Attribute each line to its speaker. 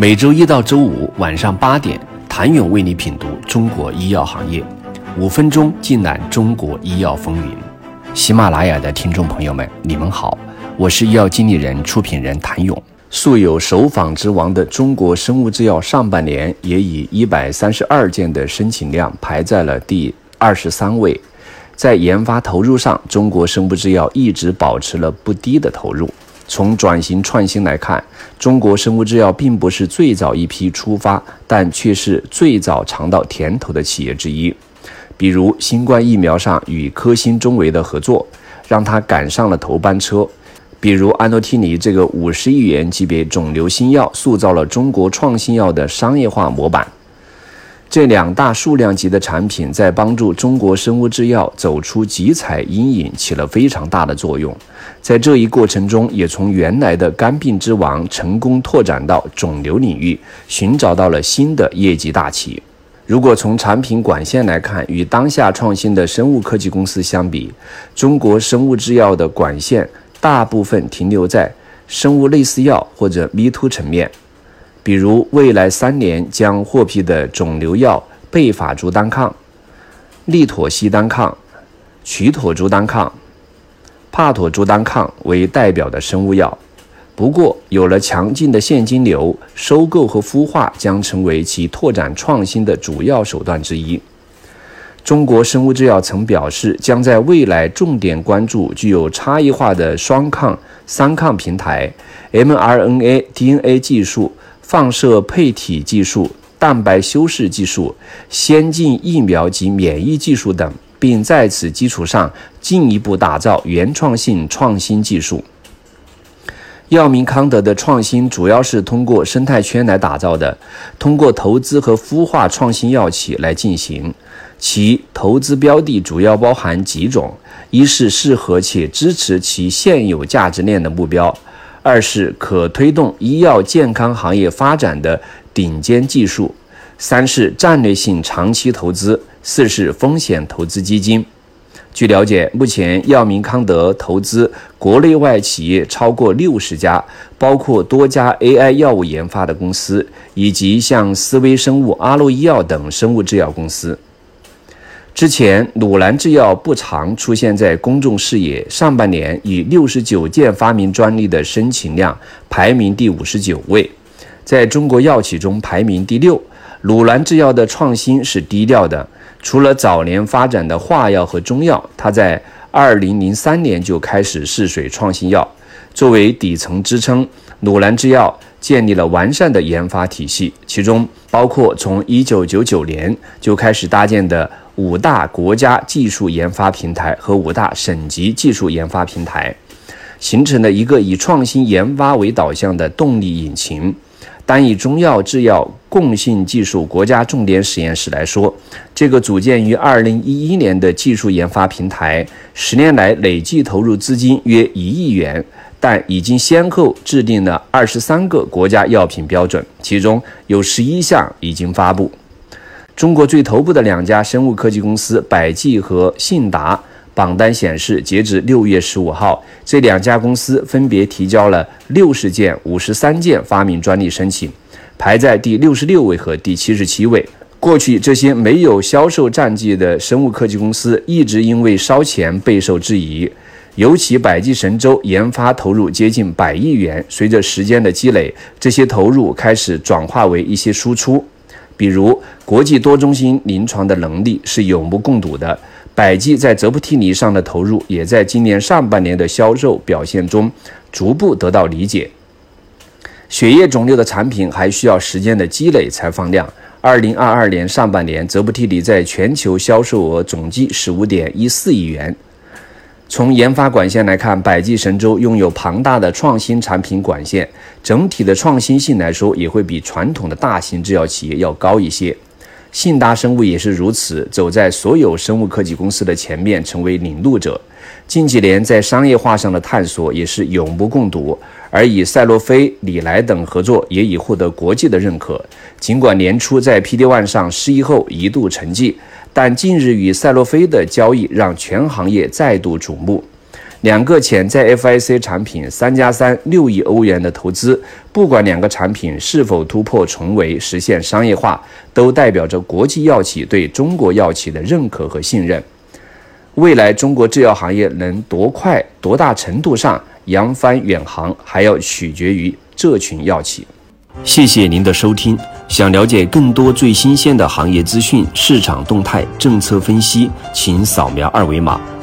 Speaker 1: 每周一到周五晚上八点，谭勇为你品读中国医药行业，五分钟尽览中国医药风云。喜马拉雅的听众朋友们，你们好，我是医药经理人、出品人谭勇。素有“首访之王”的中国生物制药，上半年也以一百三十二件的申请量排在了第二十三位。在研发投入上，中国生物制药一直保持了不低的投入。从转型创新来看，中国生物制药并不是最早一批出发，但却是最早尝到甜头的企业之一。比如新冠疫苗上与科兴中维的合作，让它赶上了头班车；比如安诺替尼这个五十亿元级别肿瘤新药，塑造了中国创新药的商业化模板。这两大数量级的产品在帮助中国生物制药走出集采阴影起了非常大的作用，在这一过程中，也从原来的肝病之王成功拓展到肿瘤领域，寻找到了新的业绩大旗。如果从产品管线来看，与当下创新的生物科技公司相比，中国生物制药的管线大部分停留在生物类似药或者 Me Too 层面。比如，未来三年将获批的肿瘤药贝法珠单抗、利妥昔单抗、曲妥珠单抗、帕妥珠单抗为代表的生物药。不过，有了强劲的现金流，收购和孵化将成为其拓展创新的主要手段之一。中国生物制药曾表示，将在未来重点关注具有差异化的双抗、三抗平台、mRNA、DNA 技术。放射配体技术、蛋白修饰技术、先进疫苗及免疫技术等，并在此基础上进一步打造原创性创新技术。药明康德的创新主要是通过生态圈来打造的，通过投资和孵化创新药企来进行。其投资标的主要包含几种：一是适合且支持其现有价值链的目标。二是可推动医药健康行业发展的顶尖技术，三是战略性长期投资，四是风险投资基金。据了解，目前药明康德投资国内外企业超过六十家，包括多家 AI 药物研发的公司，以及像思威生物、阿洛医药等生物制药公司。之前，鲁兰制药不常出现在公众视野。上半年以六十九件发明专利的申请量排名第五十九位，在中国药企中排名第六。鲁兰制药的创新是低调的，除了早年发展的化药和中药，它在二零零三年就开始试水创新药。作为底层支撑，鲁兰制药建立了完善的研发体系，其中包括从1999年就开始搭建的。五大国家技术研发平台和五大省级技术研发平台，形成了一个以创新研发为导向的动力引擎。单以中药制药共性技术国家重点实验室来说，这个组建于二零一一年的技术研发平台，十年来累计投入资金约一亿元，但已经先后制定了二十三个国家药品标准，其中有十一项已经发布。中国最头部的两家生物科技公司百济和信达榜单显示，截至六月十五号，这两家公司分别提交了六十件、五十三件发明专利申请，排在第六十六位和第七十七位。过去，这些没有销售战绩的生物科技公司一直因为烧钱备受质疑。尤其百济神州研发投入接近百亿元，随着时间的积累，这些投入开始转化为一些输出。比如，国际多中心临床的能力是有目共睹的。百济在泽布替尼上的投入，也在今年上半年的销售表现中逐步得到理解。血液肿瘤的产品还需要时间的积累才放量。二零二二年上半年，泽布替尼在全球销售额总计十五点一四亿元。从研发管线来看，百济神州拥有庞大的创新产品管线，整体的创新性来说也会比传统的大型制药企业要高一些。信达生物也是如此，走在所有生物科技公司的前面，成为领路者。近几年在商业化上的探索也是永不共睹，而与赛诺菲、李来等合作也已获得国际的认可。尽管年初在 P D One 上失意后一度沉寂。但近日与赛洛菲的交易让全行业再度瞩目。两个潜在 FIC 产品三加三六亿欧元的投资，不管两个产品是否突破重围实现商业化，都代表着国际药企对中国药企的认可和信任。未来中国制药行业能多快、多大程度上扬帆远航，还要取决于这群药企。谢谢您的收听。想了解更多最新鲜的行业资讯、市场动态、政策分析，请扫描二维码